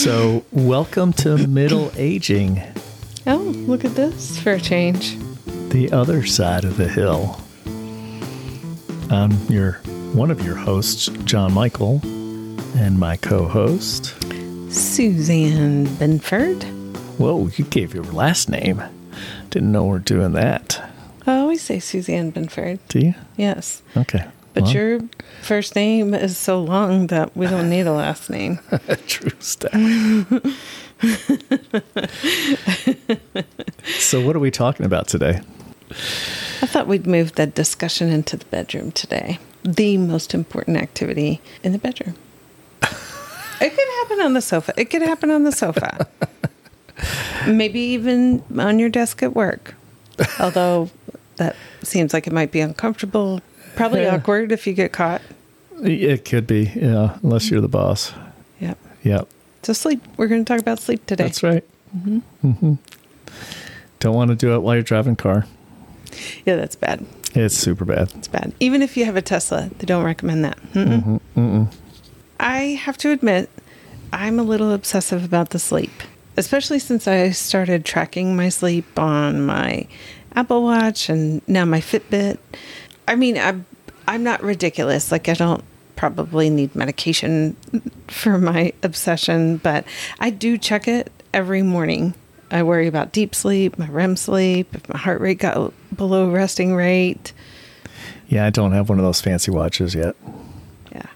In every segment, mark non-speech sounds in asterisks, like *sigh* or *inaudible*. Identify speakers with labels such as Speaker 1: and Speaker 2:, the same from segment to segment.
Speaker 1: So, welcome to middle aging,
Speaker 2: Oh, look at this for a change.
Speaker 1: the other side of the hill. I'm your one of your hosts, John Michael, and my co-host.
Speaker 2: Suzanne Benford.
Speaker 1: Whoa, you gave your last name. Didn't know we're doing that.
Speaker 2: I always say Suzanne Benford.
Speaker 1: Do you?
Speaker 2: Yes.
Speaker 1: Okay.
Speaker 2: But
Speaker 1: Well,
Speaker 2: your first name is so long that we don't need a last name. *laughs*
Speaker 1: true stuff. *laughs* so, what are we talking about today?
Speaker 2: I thought we'd move the discussion into the bedroom today. The most important activity in the bedroom. *laughs* It could happen on the sofa. It could happen on the sofa. Maybe even on your desk at work. Although that seems like it might be uncomfortable, probably
Speaker 1: Yeah.
Speaker 2: awkward if you get caught.
Speaker 1: It could be, yeah, unless you're the boss.
Speaker 2: Yep.
Speaker 1: Yep.
Speaker 2: So sleep. We're going to talk about sleep today.
Speaker 1: That's right. Mm-hmm. Mm-hmm. Don't want to do it while you're driving car.
Speaker 2: Yeah, that's bad.
Speaker 1: It's super bad.
Speaker 2: It's bad. Even if you have a Tesla, they don't recommend that. Mm-mm. I have to admit, I'm a little obsessive about the sleep, especially since I started tracking my sleep on my Apple Watch and now my Fitbit. I mean, I'm I'm not ridiculous. Like I don't probably need medication for my obsession, but I do check it every morning. I worry about deep sleep, my REM sleep, if my heart rate got below resting rate.
Speaker 1: Yeah, I don't have one of those fancy watches yet.
Speaker 2: Yeah.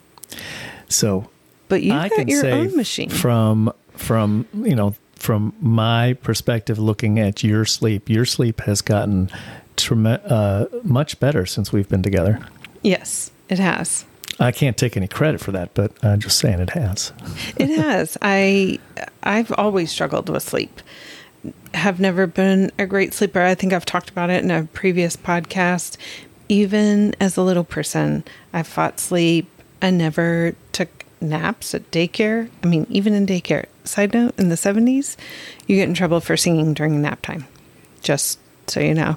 Speaker 1: So
Speaker 2: But you've
Speaker 1: I
Speaker 2: got
Speaker 1: can
Speaker 2: your
Speaker 1: say
Speaker 2: own machine.
Speaker 1: from from you know from my perspective, looking at your sleep, your sleep has gotten trem- uh, much better since we've been together.
Speaker 2: yes, it has.
Speaker 1: I can't take any credit for that, but I'm just saying it has.
Speaker 2: It has. I I've always struggled with sleep. Have never been a great sleeper. I think I've talked about it in a previous podcast. Even as a little person, I fought sleep. I never took naps at daycare. I mean, even in daycare. Side note, in the 70s, you get in trouble for singing during nap time. Just so you know.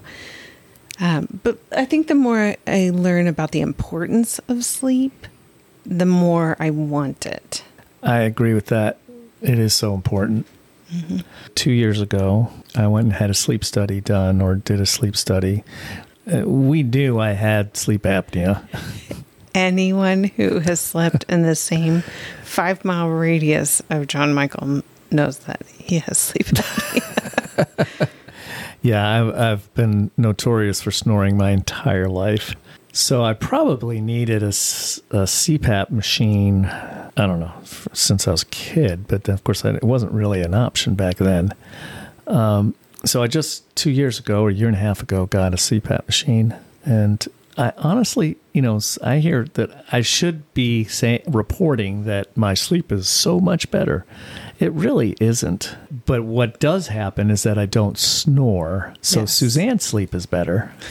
Speaker 2: Um, but I think the more I learn about the importance of sleep, the more I want it.
Speaker 1: I agree with that. It is so important. Two years ago, I went and had a sleep study done or did a sleep study. Uh, we knew I had sleep apnea. *laughs*
Speaker 2: Anyone who has slept in the same five mile radius of John Michael knows that he has sleep apnea. *laughs*
Speaker 1: Yeah, I've, I've been notorious for snoring my entire life. So I probably needed a, a CPAP machine, I don't know, since I was a kid, but of course it wasn't really an option back then. Um, so I just two years ago or a year and a half ago got a CPAP machine. And I honestly, you know, I hear that I should be saying, reporting that my sleep is so much better. It really isn't. But what does happen is that I don't snore. So
Speaker 2: Yes.
Speaker 1: Suzanne's sleep is better. *laughs*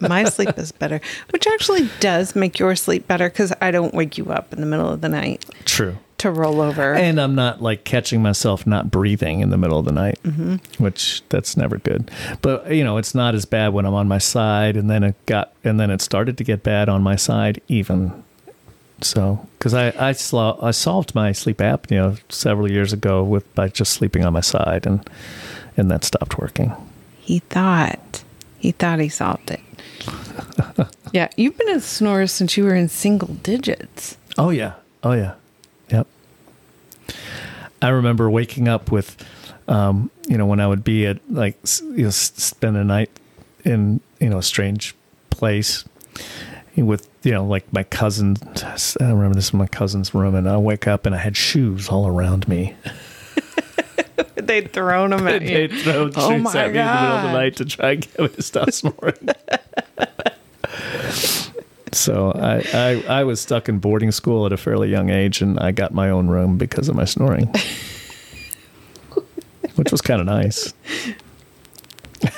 Speaker 2: My sleep is better, which actually does make your sleep better because I don't wake you up in the middle of the night
Speaker 1: True.
Speaker 2: to roll over.
Speaker 1: And I'm not like catching myself not breathing in the middle of the night, mm-hmm. which that's never good. But you know, it's not as bad when I'm on my side, and then it got, and then it started to get bad on my side even. So, because I I, slo- I solved my sleep apnea several years ago with by just sleeping on my side, and and that stopped working.
Speaker 2: he thought, he thought he solved it. *laughs* yeah, you've been a snorer since you were in single digits.
Speaker 1: Oh yeah. Oh yeah. Yep. I remember waking up with, um, you know, when I would be at like you know spend a night in you know a strange place with you know like my cousin. I remember this in my cousin's room, and I wake up and I had shoes all around me. *laughs*
Speaker 2: They'd thrown them at *laughs* you.
Speaker 1: throw
Speaker 2: Oh
Speaker 1: shoes
Speaker 2: my
Speaker 1: at me in the middle of the night to try and get me to stop snoring. *laughs* so I, I I was stuck in boarding school at a fairly young age, and I got my own room because of my snoring, which was kind of nice.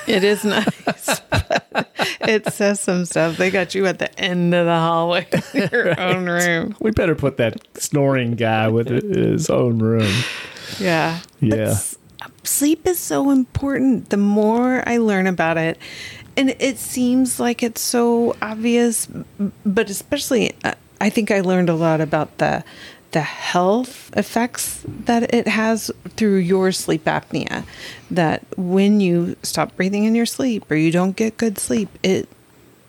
Speaker 2: It is nice. but *laughs* it says some stuff. They got you at the end of the hallway, in *laughs* your own room.
Speaker 1: We better put that snoring guy with his own room.
Speaker 2: Yeah.
Speaker 1: Yeah.
Speaker 2: s- sleep is so important. The more I learn about it, and it seems like it's so obvious, but especially, uh, I think I learned a lot about the the health effects that it has through your sleep apnea. That when you stop breathing in your sleep or you don't get good sleep, it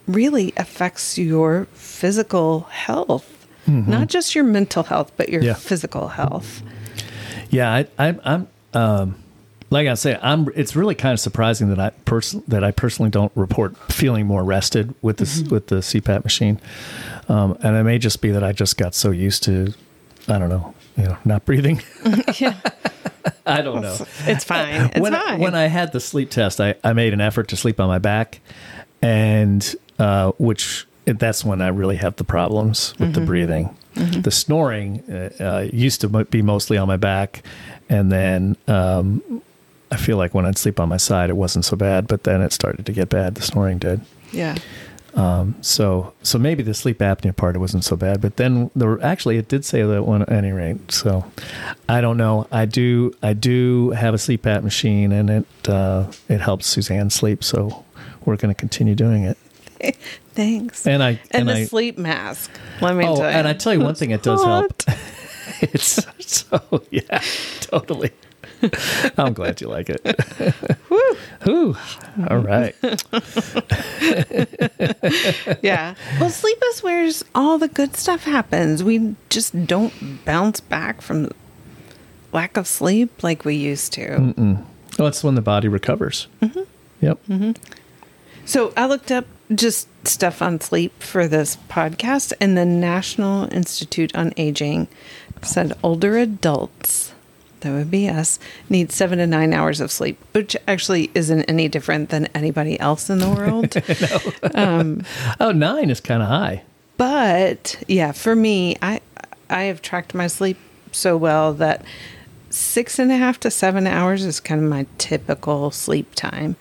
Speaker 2: really affects your physical health, not just your mental health, but your
Speaker 1: Yeah.
Speaker 2: physical health.
Speaker 1: Yeah, I, I'm um, like I say, I'm. It's really kind of surprising that I person that I personally don't report feeling more rested with this with the CPAP machine, um, and it may just be that I just got so used to, I don't know, you know, not breathing. *laughs*
Speaker 2: yeah, *laughs*
Speaker 1: I don't know.
Speaker 2: it's fine. It's
Speaker 1: when,
Speaker 2: fine.
Speaker 1: when I had the sleep test, I, I made an effort to sleep on my back, and uh, which that's when I really have the problems with
Speaker 2: Mm-hmm.
Speaker 1: the breathing. The snoring uh, uh, used to be mostly on my back, and then um, I feel like when I'd sleep on my side, it wasn't so bad. But then it started to get bad. The snoring did.
Speaker 2: yeah.
Speaker 1: So so maybe the sleep apnea part it wasn't so bad, but then there actually it did say that one at any rate. So I don't know. I do I do have a sleep app machine and it uh, it helps Suzanne sleep. So we're going to continue doing it. *laughs*
Speaker 2: Thanks.
Speaker 1: And I
Speaker 2: and,
Speaker 1: and,
Speaker 2: the
Speaker 1: I
Speaker 2: sleep mask. Let me
Speaker 1: oh
Speaker 2: tell you.
Speaker 1: and I tell you one thing it does help. *laughs* It's so yeah totally. *laughs* I'm glad you like it. *laughs*
Speaker 2: Woo.
Speaker 1: All right. *laughs*
Speaker 2: Yeah. Well, sleep is where all the good stuff happens. We just don't bounce back from lack of sleep like we used to.
Speaker 1: Well, that's when the body recovers. Mm-hmm. Yep.
Speaker 2: So I looked up just stuff on sleep for this podcast, and the National Institute on Aging said older adults, that would be us, need seven to nine hours of sleep, which actually isn't any different than anybody else in the world. *laughs*
Speaker 1: Oh, nine is kind of high.
Speaker 2: but yeah, for me, I I have tracked my sleep so well that six and a half to seven hours is kind of my typical sleep time.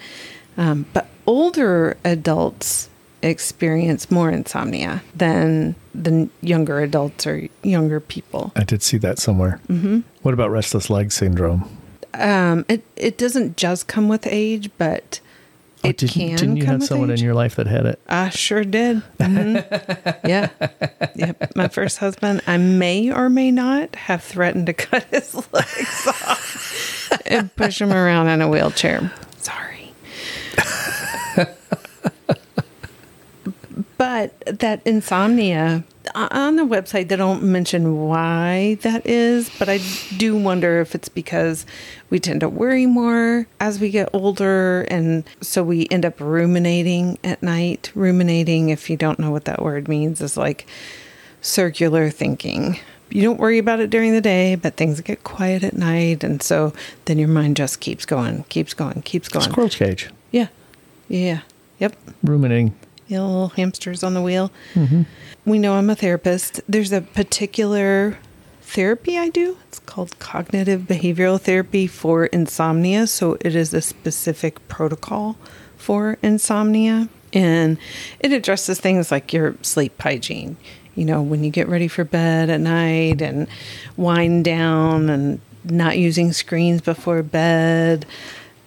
Speaker 2: Um, but older adults experience more insomnia than the younger adults or younger people.
Speaker 1: I did see that somewhere. Mm-hmm. What about restless leg syndrome?
Speaker 2: Um, it it doesn't just come with age, but
Speaker 1: Oh,
Speaker 2: it
Speaker 1: didn't,
Speaker 2: can
Speaker 1: didn't you have someone
Speaker 2: age.
Speaker 1: in your life that had it?
Speaker 2: I sure did. Mhm. *laughs* yeah. Yep. My first husband, I may or may not have threatened to *laughs* cut his legs off and push him around in a wheelchair. Sorry. *laughs* but that insomnia on the website they don't mention why that is but i do wonder if it's because we tend to worry more as we get older and so we end up ruminating at night. Ruminating if you don't know what that word means is like circular thinking. You don't worry about it during the day but things get quiet at night and so then your mind just keeps going keeps going keeps going.
Speaker 1: Squirrel cage,
Speaker 2: yeah. Yeah. Yep.
Speaker 1: Ruminating.
Speaker 2: Yeah, little hamsters on the wheel. We know I'm a therapist. There's a particular therapy I do. It's called cognitive behavioral therapy for insomnia. So it is a specific protocol for insomnia. And it addresses things like your sleep hygiene. You know, when you get ready for bed at night and wind down and not using screens before bed.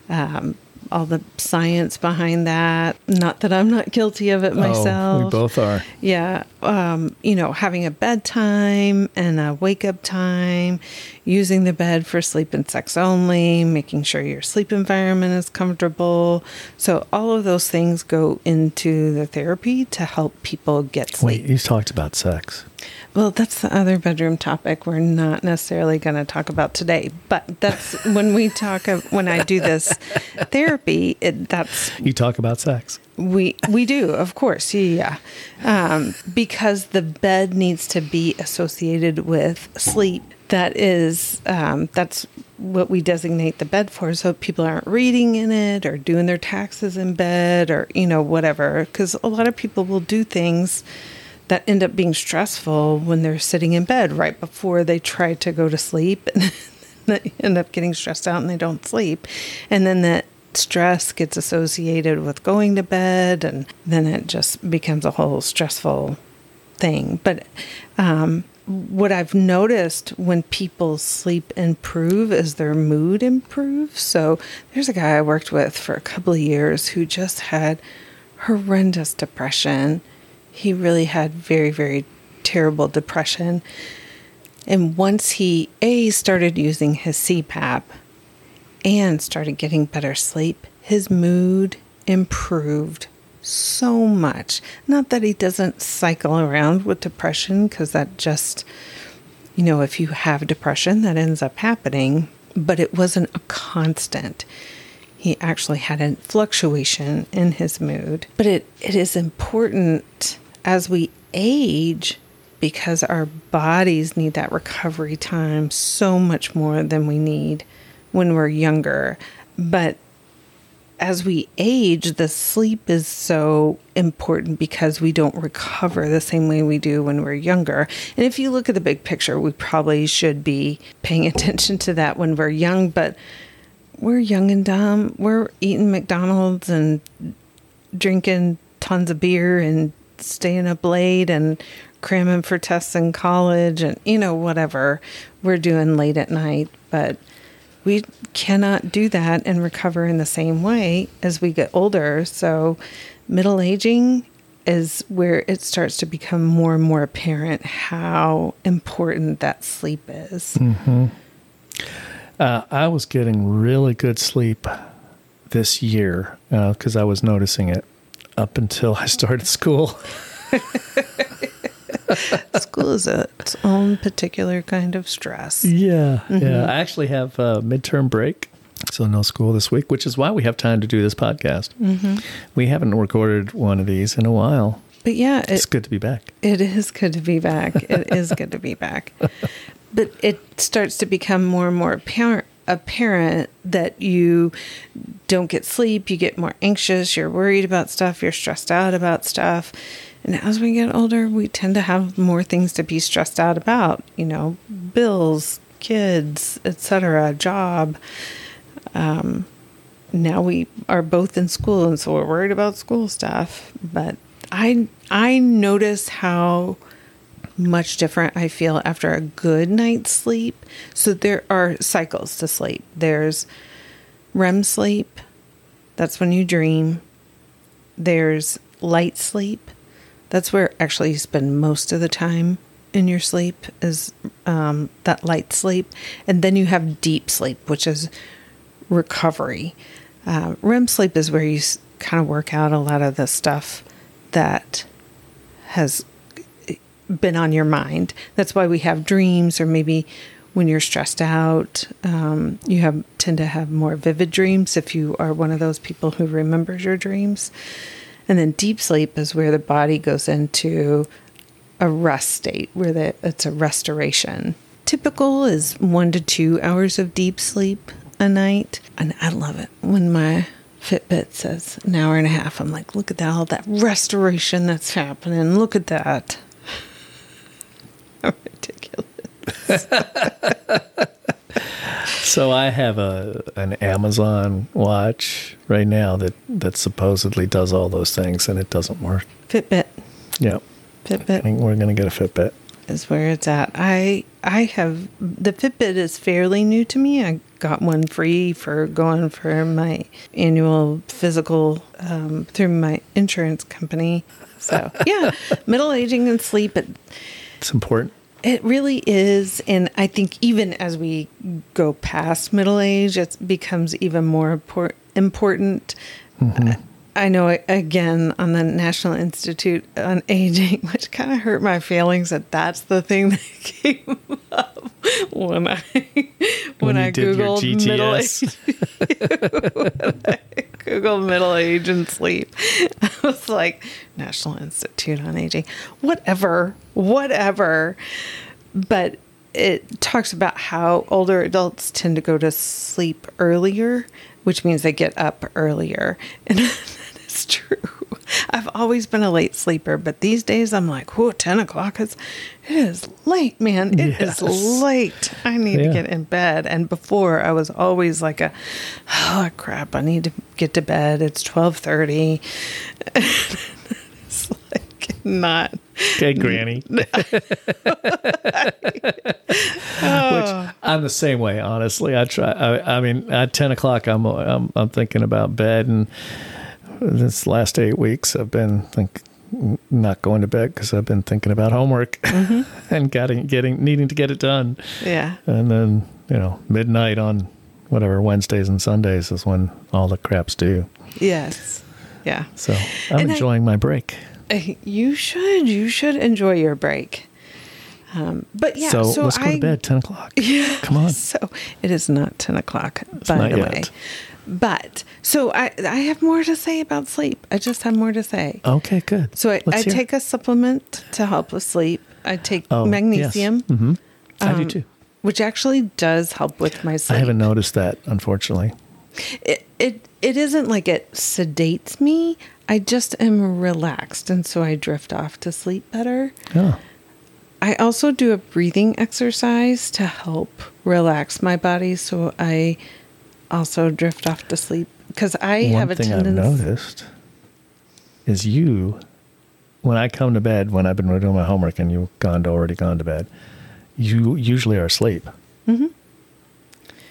Speaker 2: Um, all the science behind that. Not that I'm not guilty of it myself.
Speaker 1: Oh, we both are.
Speaker 2: Yeah. Um, you know, having a bedtime and a wake up time, using the bed for sleep and sex only, making sure your sleep environment is comfortable. So, all of those things go into the therapy to help people get sleep.
Speaker 1: Wait, you talked about sex.
Speaker 2: Well, that's the other bedroom topic we're not necessarily going to talk about today. But that's when we talk, of, when I do this *laughs* therapy, it, that's
Speaker 1: You talk about sex.
Speaker 2: we we do, of course, yeah, um, because the bed needs to be associated with sleep. That is, um, that's what we designate the bed for, so people aren't reading in it or doing their taxes in bed or you know whatever. Because a lot of people will do things that end up being stressful when they're sitting in bed right before they try to go to sleep *laughs* and they end up getting stressed out and they don't sleep. And then that stress gets associated with going to bed and then it just becomes a whole stressful thing. But um, what i've noticed when people's sleep improve is their mood improves. So there's a guy i worked with for a couple of years who just had horrendous depression he really had very very terrible depression And once he A started using his CPAP and started getting better sleep, his mood improved so much. Not that he doesn't cycle around with depression, because that just, you know, if you have depression, that ends up happening, but it wasn't a constant. He actually had a fluctuation in his mood. But it, it is important as we age because our bodies need that recovery time so much more than we need when we're younger. But as we age, the sleep is so important because we don't recover the same way we do when we're younger. And if you look at the big picture, we probably should be paying *laughs* attention to that when we're young, but we're young and dumb. We're eating McDonald's and drinking tons of beer and staying up late and cramming for tests in college and, you know, whatever we're doing late at night. But we cannot do that and recover in the same way as we get older. So, middle aging is where it starts to become more and more apparent how important that sleep is.
Speaker 1: Mm-hmm. Uh, I was getting really good sleep this year because uh, I was noticing it up until I started school. *laughs*
Speaker 2: School is a, its own particular kind of stress.
Speaker 1: Yeah, mm-hmm. yeah. I actually have a midterm break, so no school this week, which is why we have time to do this podcast. Mm-hmm. We haven't recorded one of these in a while.
Speaker 2: But yeah,
Speaker 1: it, it's good to be back.
Speaker 2: It is good to be back. it is good to be back. *laughs* But it starts to become more and more apparent apparent that you don't get sleep, you get more anxious, you're worried about stuff, you're stressed out about stuff. And as we get older, we tend to have more things to be stressed out about, you know, bills, kids, etc., job. Um, now we are both in school, and so we're worried about school stuff. But I I notice how much different I feel after a good night's sleep. So there are cycles to sleep. There's REM sleep. That's when you dream. There's light sleep that's where actually you spend most of the time in your sleep is um, that light sleep, and then you have deep sleep, which is recovery. Uh, REM sleep is where you kind of work out a lot of the stuff that has been on your mind. That's why we have dreams, or maybe when you're stressed out, um, you have tend to have more vivid dreams if you are one of those people who remembers your dreams. And then deep sleep is where the body goes into a rest state, where the, it's a restoration. Typical is one to two hours of deep sleep a night. And I love it when my Fitbit says an hour and a half. I'm like, look at that, all that restoration that's happening. Look at that. ridiculous. *laughs*
Speaker 1: So I have a an Amazon watch right now that that supposedly does all those things, and it doesn't work.
Speaker 2: Fitbit.
Speaker 1: Yeah.
Speaker 2: Fitbit. I
Speaker 1: think we're gonna get a Fitbit.
Speaker 2: Is where it's at. I I have the Fitbit is fairly new to me. I got one free for going for my annual physical um, through my insurance company. So *laughs* yeah, middle aging and sleep. It,
Speaker 1: it's important.
Speaker 2: It really is. And I think even as we go past middle age, it becomes even more important. Mm-hmm. I know, again, on the National Institute on Aging, which kind of hurt my feelings that that's the thing that *laughs* came up when I when, when I googled middle age. *laughs* I googled middle age and sleep, *laughs* I was like National Institute on Aging, whatever, whatever. But it talks about how older adults tend to go to sleep earlier, which means they get up earlier, and true. *laughs* I've always been a late sleeper, but these days I'm like, whoa, 10 o'clock is, it is late, man. It yes. is late. I need yeah. to get in bed. And before I was always like a, oh crap, I need to get to bed. It's 1230. *laughs* it's like not.
Speaker 1: Okay, Granny. *laughs* Which oh. I'm the same way, honestly. I try. I, I mean, at ten o'clock, I'm, I'm I'm thinking about bed, and this last eight weeks, I've been think n- not going to bed because I've been thinking about homework *laughs* and getting getting needing to get it done.
Speaker 2: Yeah.
Speaker 1: And then you know midnight on whatever Wednesdays and Sundays is when all the crap's due.
Speaker 2: Yes. Yeah.
Speaker 1: So I'm
Speaker 2: And I-
Speaker 1: enjoying my break.
Speaker 2: Uh, You should. You should enjoy your break. Um, but yeah,
Speaker 1: so,
Speaker 2: so,
Speaker 1: let's go
Speaker 2: I,
Speaker 1: to bed. Ten o'clock. *laughs* Yeah. Come on.
Speaker 2: So it is not ten o'clock, by
Speaker 1: not
Speaker 2: the
Speaker 1: yet.
Speaker 2: But so I I have more to say about sleep. I just have more to say.
Speaker 1: Okay. Good.
Speaker 2: So I, I take a supplement to help with sleep. I take
Speaker 1: Oh, yes.
Speaker 2: magnesium,
Speaker 1: Mhm. I do
Speaker 2: um,
Speaker 1: too.
Speaker 2: which actually does help with my sleep.
Speaker 1: I haven't noticed that, unfortunately.
Speaker 2: it, it it isn't like it sedates me. I just am relaxed, and so I drift off to sleep better.
Speaker 1: Oh,
Speaker 2: I also do a breathing exercise to help relax my body, so I also drift off to sleep because I
Speaker 1: one
Speaker 2: have a
Speaker 1: thing I've
Speaker 2: tendency.
Speaker 1: noticed is you, when I come to bed, when I've been doing my homework and you've gone to already gone to bed, you usually are asleep.
Speaker 2: hmm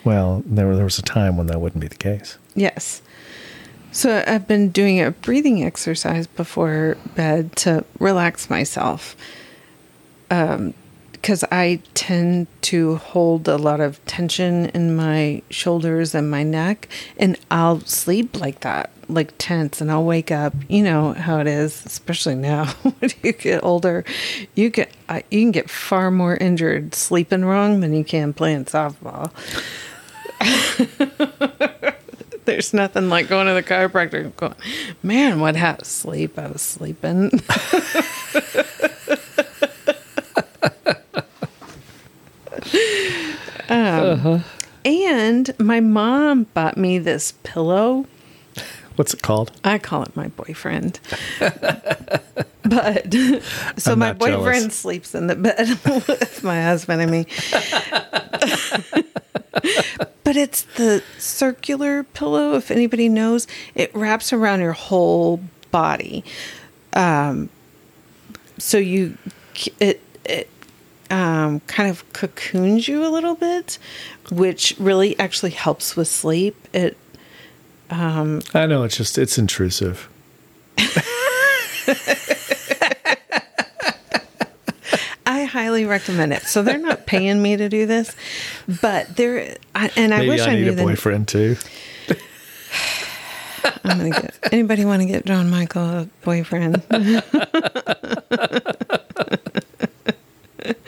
Speaker 1: Well, there, there was a time when that wouldn't be the case.
Speaker 2: Yes. So I've been doing a breathing exercise before bed to relax myself. Um, because I tend to hold a lot of tension in my shoulders and my neck, and I'll sleep like that, like tense, and I'll wake up. You know how it is, especially now *laughs* when you get older. You get I, you can get far more injured sleeping wrong than you can playing softball. *laughs* There's nothing like going to the chiropractor and going, man, what happened? Sleep. I was sleeping. *laughs* um, And my mom bought me this pillow.
Speaker 1: What's it called?
Speaker 2: I call it my boyfriend. *laughs* but *laughs* so my boyfriend
Speaker 1: jealous.
Speaker 2: sleeps in the bed *laughs* with my husband and me. but it's the circular pillow, if anybody knows. It wraps around your whole body. Um, so you, it, it um, kind of cocoons you a little bit, which really actually helps with sleep. It
Speaker 1: I know it's just it's intrusive. *laughs*
Speaker 2: I highly recommend it. So they're not paying me to do this, but they're I, and I
Speaker 1: Maybe
Speaker 2: wish
Speaker 1: I,
Speaker 2: I,
Speaker 1: need
Speaker 2: knew
Speaker 1: a boyfriend too. *sighs*
Speaker 2: I'm gonna get anybody want to get John Michael a boyfriend. *laughs*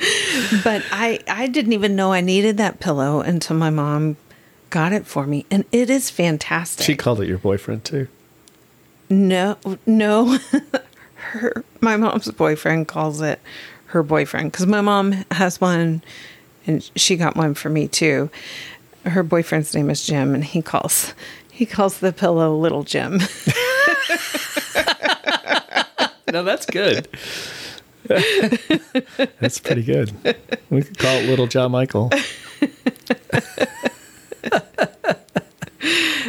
Speaker 2: *laughs* but I I didn't even know I needed that pillow until my mom got it for me, and it is fantastic.
Speaker 1: She called it your boyfriend too.
Speaker 2: No, no. *laughs* her my mom's boyfriend calls it her boyfriend because my mom has one, and she got one for me too. Her boyfriend's name is Jim, and he calls he calls the pillow Little Jim. *laughs*
Speaker 1: No, that's good. *laughs* that's pretty good. We could call it Little John Michael.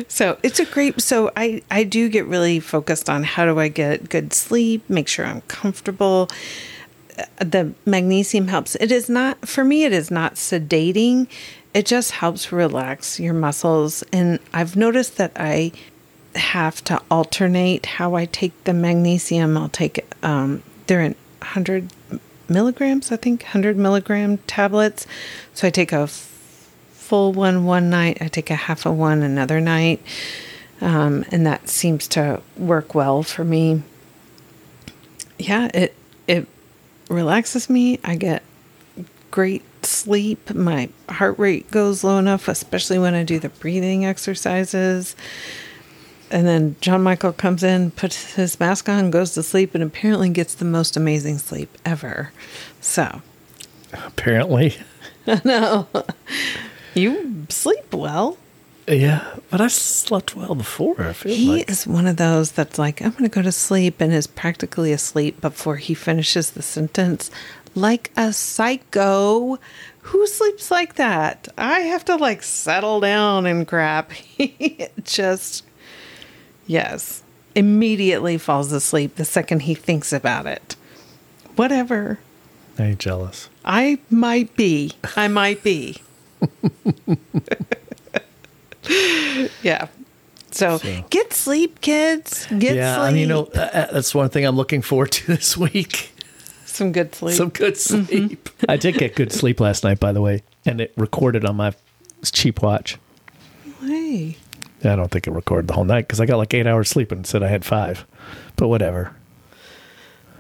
Speaker 2: So it's a great. So I I do get really focused on how do I get good sleep, make sure I'm comfortable. Uh, The magnesium helps. It is not for me. It is not sedating. It just helps relax your muscles. And I've noticed that I have to alternate how I take the magnesium. I'll take um, they're in hundred milligrams, I think, hundred milligram tablets. So I take a full one one night. I take a half of one another night. Um, and that seems to work well for me. Yeah, it it relaxes me. I get great sleep. My heart rate goes low enough, especially when I do the breathing exercises. And then John Michael comes in, puts his mask on, goes to sleep, and apparently gets the most amazing sleep ever. So,
Speaker 1: Apparently. *laughs*
Speaker 2: No, you sleep well.
Speaker 1: Yeah, but I slept well before. I feel
Speaker 2: He
Speaker 1: like.
Speaker 2: is one of those that's like, I'm going to go to sleep and is practically asleep before he finishes the sentence, like a psycho. Who sleeps like that? I have to like settle down and crap. *laughs* He just, yes, immediately falls asleep the second he thinks about it. Whatever.
Speaker 1: Are you jealous?
Speaker 2: I might be. I might be. *laughs* yeah. So,
Speaker 1: So-
Speaker 2: get sleep, kids. Get
Speaker 1: yeah,
Speaker 2: sleep.
Speaker 1: I mean, you know, uh, that's one thing I'm looking forward to *laughs* this week.
Speaker 2: some good sleep.
Speaker 1: Some good sleep. *laughs* I did get good sleep last night, by the way, and it recorded on my cheap watch.
Speaker 2: hey,
Speaker 1: I don't think it recorded the whole night because I got like eight hours sleep and said I had five. But whatever.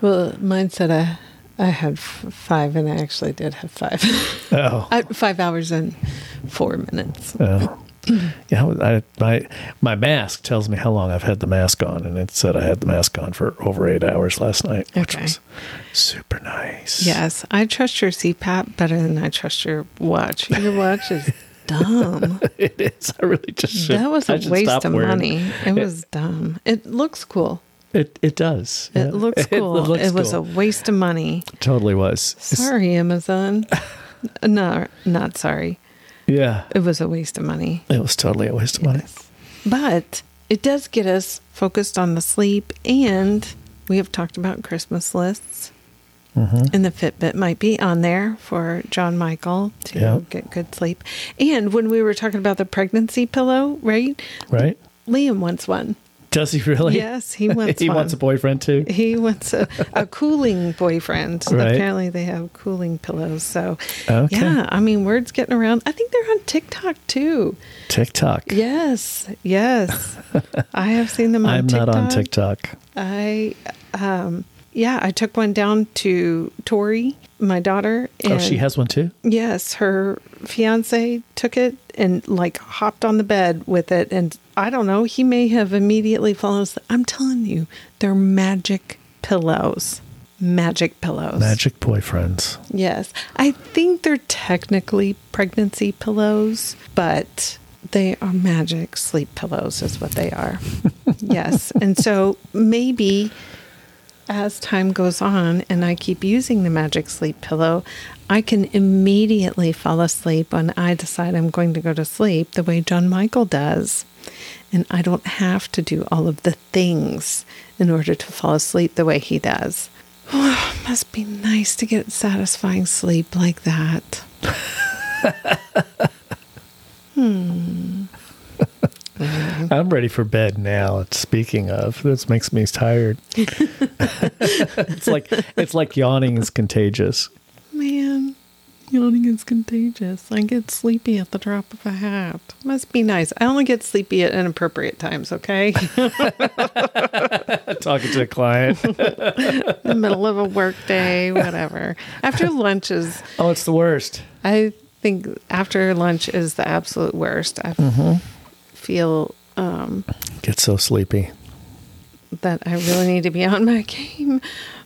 Speaker 2: well, mine said I I had f- five, and I actually did have five. *laughs*
Speaker 1: Oh.
Speaker 2: I, five hours and four minutes.
Speaker 1: Oh. Yeah, I, my my mask tells me how long I've had the mask on, and it said I had the mask on for over eight hours last night, which was super nice.
Speaker 2: Yes, I trust your CPAP better than I trust your watch. Your watch is *laughs* dumb. *laughs*
Speaker 1: it is. I really just should.
Speaker 2: that was a waste of
Speaker 1: wearing-
Speaker 2: money. It was dumb. It looks cool.
Speaker 1: It it does.
Speaker 2: It
Speaker 1: Yeah.
Speaker 2: looks *laughs* cool. It,
Speaker 1: looks
Speaker 2: was a waste of money.
Speaker 1: totally was. It's-
Speaker 2: Sorry, Amazon. *laughs* no, not sorry.
Speaker 1: Yeah,
Speaker 2: It was a waste of money.
Speaker 1: it was totally a waste of money.
Speaker 2: But it does get us focused on the sleep, and we have talked about Christmas lists.
Speaker 1: Hmm
Speaker 2: And the Fitbit might be on there for John Michael to
Speaker 1: Yeah.
Speaker 2: get good sleep. And when we were talking about the pregnancy pillow, right?
Speaker 1: Right?
Speaker 2: Liam wants one.
Speaker 1: Does he really?
Speaker 2: Yes, he *laughs* wants
Speaker 1: he
Speaker 2: one.
Speaker 1: wants a boyfriend too.
Speaker 2: He wants a, a cooling boyfriend. *laughs*
Speaker 1: Right.
Speaker 2: Apparently, they have cooling pillows. So,
Speaker 1: Okay.
Speaker 2: yeah, I mean, word's getting around. I think they're on TikTok too.
Speaker 1: TikTok.
Speaker 2: Yes, yes. *laughs* I have seen them on
Speaker 1: I'm
Speaker 2: TikTok.
Speaker 1: not on TikTok.
Speaker 2: I, um, yeah, I took one down to Tori, my daughter. And
Speaker 1: oh, she has one too.
Speaker 2: Yes, her fiance took it and like hopped on the bed with it. And I don't know, he may have immediately fallen asleep. I'm telling you, they're magic pillows. Magic pillows.
Speaker 1: Magic boyfriends.
Speaker 2: Yes. I think they're technically pregnancy pillows, but they are magic sleep pillows, is what they are. *laughs* yes. And so maybe as time goes on and I keep using the magic sleep pillow, I can immediately fall asleep when I decide I'm going to go to sleep the way John Michael does. And I don't have to do all of the things in order to fall asleep the way he does. Oh, *sighs* must be nice to get satisfying sleep like that. *laughs* Hmm. *laughs*
Speaker 1: I'm ready for bed now. Speaking of, this makes me tired. *laughs* it's like it's like yawning is contagious.
Speaker 2: Man, yawning is contagious. I get sleepy at the drop of a hat. Must be nice. I only get sleepy at inappropriate times, okay? *laughs*
Speaker 1: Talking to a client.
Speaker 2: In the middle of a work day, whatever. After lunch is,
Speaker 1: oh, it's the worst.
Speaker 2: I think after lunch is the absolute worst. I feel um,
Speaker 1: Get so sleepy.
Speaker 2: that I really need to be on my game.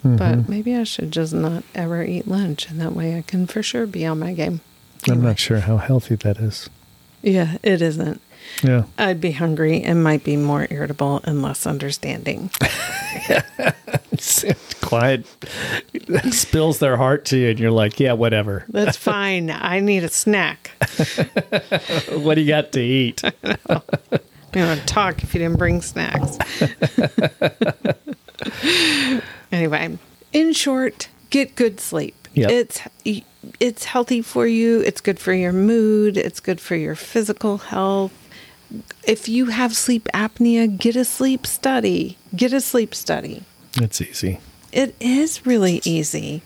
Speaker 2: But maybe I should just not ever eat lunch, and that way I can for sure be on my game.
Speaker 1: I'm not sure how healthy that is.
Speaker 2: Yeah, it isn't.
Speaker 1: Yeah.
Speaker 2: I'd be hungry and might be more irritable and less understanding. *laughs*
Speaker 1: Client spills their heart to you, and you're like, yeah, whatever.
Speaker 2: That's *laughs* fine. I need a snack.
Speaker 1: What do you got to eat? *laughs*
Speaker 2: You know, talk if you didn't bring snacks. anyway, in short, get good sleep.
Speaker 1: Yep.
Speaker 2: It's it's healthy for you. It's good for your mood. It's good for your physical health. If you have sleep apnea, get a sleep study. Get a sleep study.
Speaker 1: It's easy.
Speaker 2: It is really easy.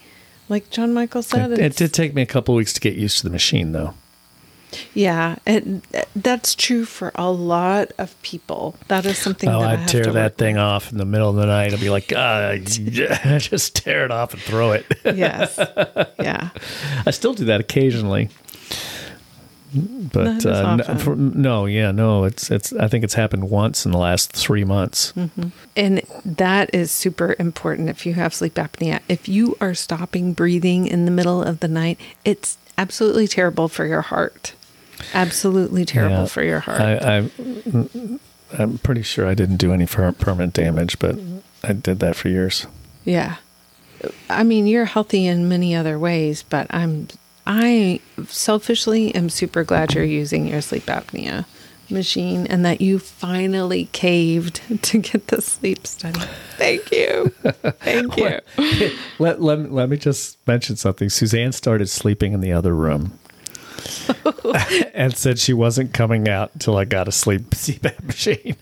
Speaker 2: Like John Michael said,
Speaker 1: It, it did take me a couple weeks to get used to the machine, though.
Speaker 2: Yeah, it, that's true for a lot of people. That is something
Speaker 1: Oh,
Speaker 2: that I
Speaker 1: I'd
Speaker 2: have
Speaker 1: tear that thing off in the middle of the night. I'd be like, ah, *laughs* just tear it off and throw it.
Speaker 2: Yes, *laughs* yeah,
Speaker 1: I still do that occasionally. But
Speaker 2: Not as
Speaker 1: uh, n-
Speaker 2: often.
Speaker 1: for- no, yeah, no, it's it's. I think it's happened once in the last three months.
Speaker 2: and that is super important if you have sleep apnea. If you are stopping breathing in the middle of the night, it's absolutely terrible for your heart. Absolutely terrible
Speaker 1: Yeah.
Speaker 2: for your heart.
Speaker 1: I, I, I'm pretty sure I didn't do any permanent damage, but I did that for years.
Speaker 2: Yeah. I mean, you're healthy in many other ways, but I'm I selfishly am super glad you're using your sleep apnea machine and that you finally caved *laughs* to get the sleep study. Thank you. Thank *laughs* you.
Speaker 1: let, *laughs* let, let me just mention something. Suzanne started sleeping in the other room. *laughs* and said she wasn't coming out until I got a sleep *laughs* CPAP machine.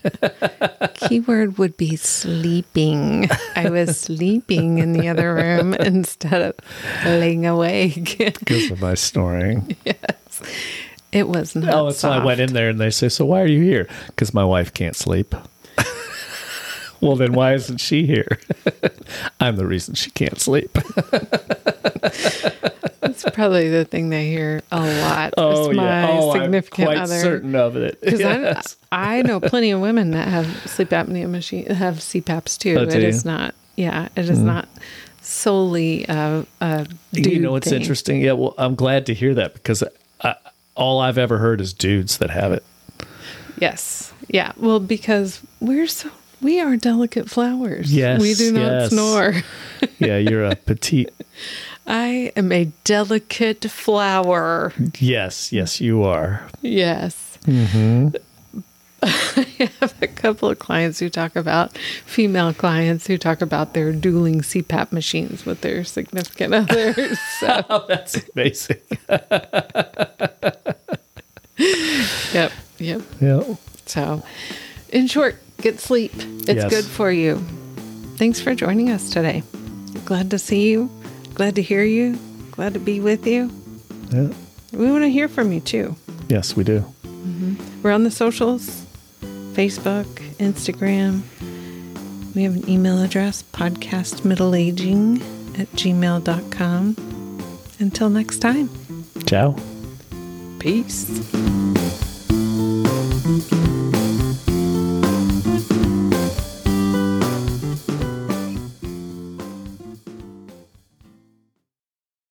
Speaker 2: Keyword would be sleeping. I was sleeping in the other room *laughs* instead of laying awake.
Speaker 1: because of my snoring.
Speaker 2: yes. It was not.
Speaker 1: Oh, so I went in there and they say, "So why are you here?" Because my wife can't sleep. well, then why isn't she here? I'm the reason she can't sleep.
Speaker 2: That's probably the thing they hear a lot.
Speaker 1: Oh yeah, oh,
Speaker 2: significant
Speaker 1: I'm quite
Speaker 2: other.
Speaker 1: certain of it.
Speaker 2: Because
Speaker 1: Yes.
Speaker 2: I, I know plenty of women that have sleep apnea machine have CPAPs too.
Speaker 1: Oh,
Speaker 2: it
Speaker 1: you?
Speaker 2: is not. Yeah, it is hmm. not solely a, a
Speaker 1: you know what's
Speaker 2: thing.
Speaker 1: interesting? Yeah, well, I'm glad to hear that because I, all I've ever heard is dudes that have it.
Speaker 2: Yes. Yeah. Well, because we're so we are delicate flowers.
Speaker 1: Yes,
Speaker 2: We do not
Speaker 1: yes.
Speaker 2: snore.
Speaker 1: Yeah, you're a petite. *laughs*
Speaker 2: I am a delicate flower.
Speaker 1: Yes, yes, you are.
Speaker 2: Yes.
Speaker 1: Mm-hmm. *laughs*
Speaker 2: I have a couple of clients who talk about female clients who talk about their dueling CPAP machines with their significant others. *laughs* So,
Speaker 1: Oh, *laughs* that's amazing.
Speaker 2: yep. Yep.
Speaker 1: yep.
Speaker 2: So, in short, get sleep. It's
Speaker 1: Yes.
Speaker 2: good for you. Thanks for joining us today. Glad to see you. Glad to hear you. Glad to be with you.
Speaker 1: yeah.
Speaker 2: We want to hear from you too.
Speaker 1: Yes, we do. Mm-hmm.
Speaker 2: We're on the socials Facebook, Instagram. We have an email address podcastmiddleaging at gmail.com. Until next time,
Speaker 1: Ciao.
Speaker 2: peace.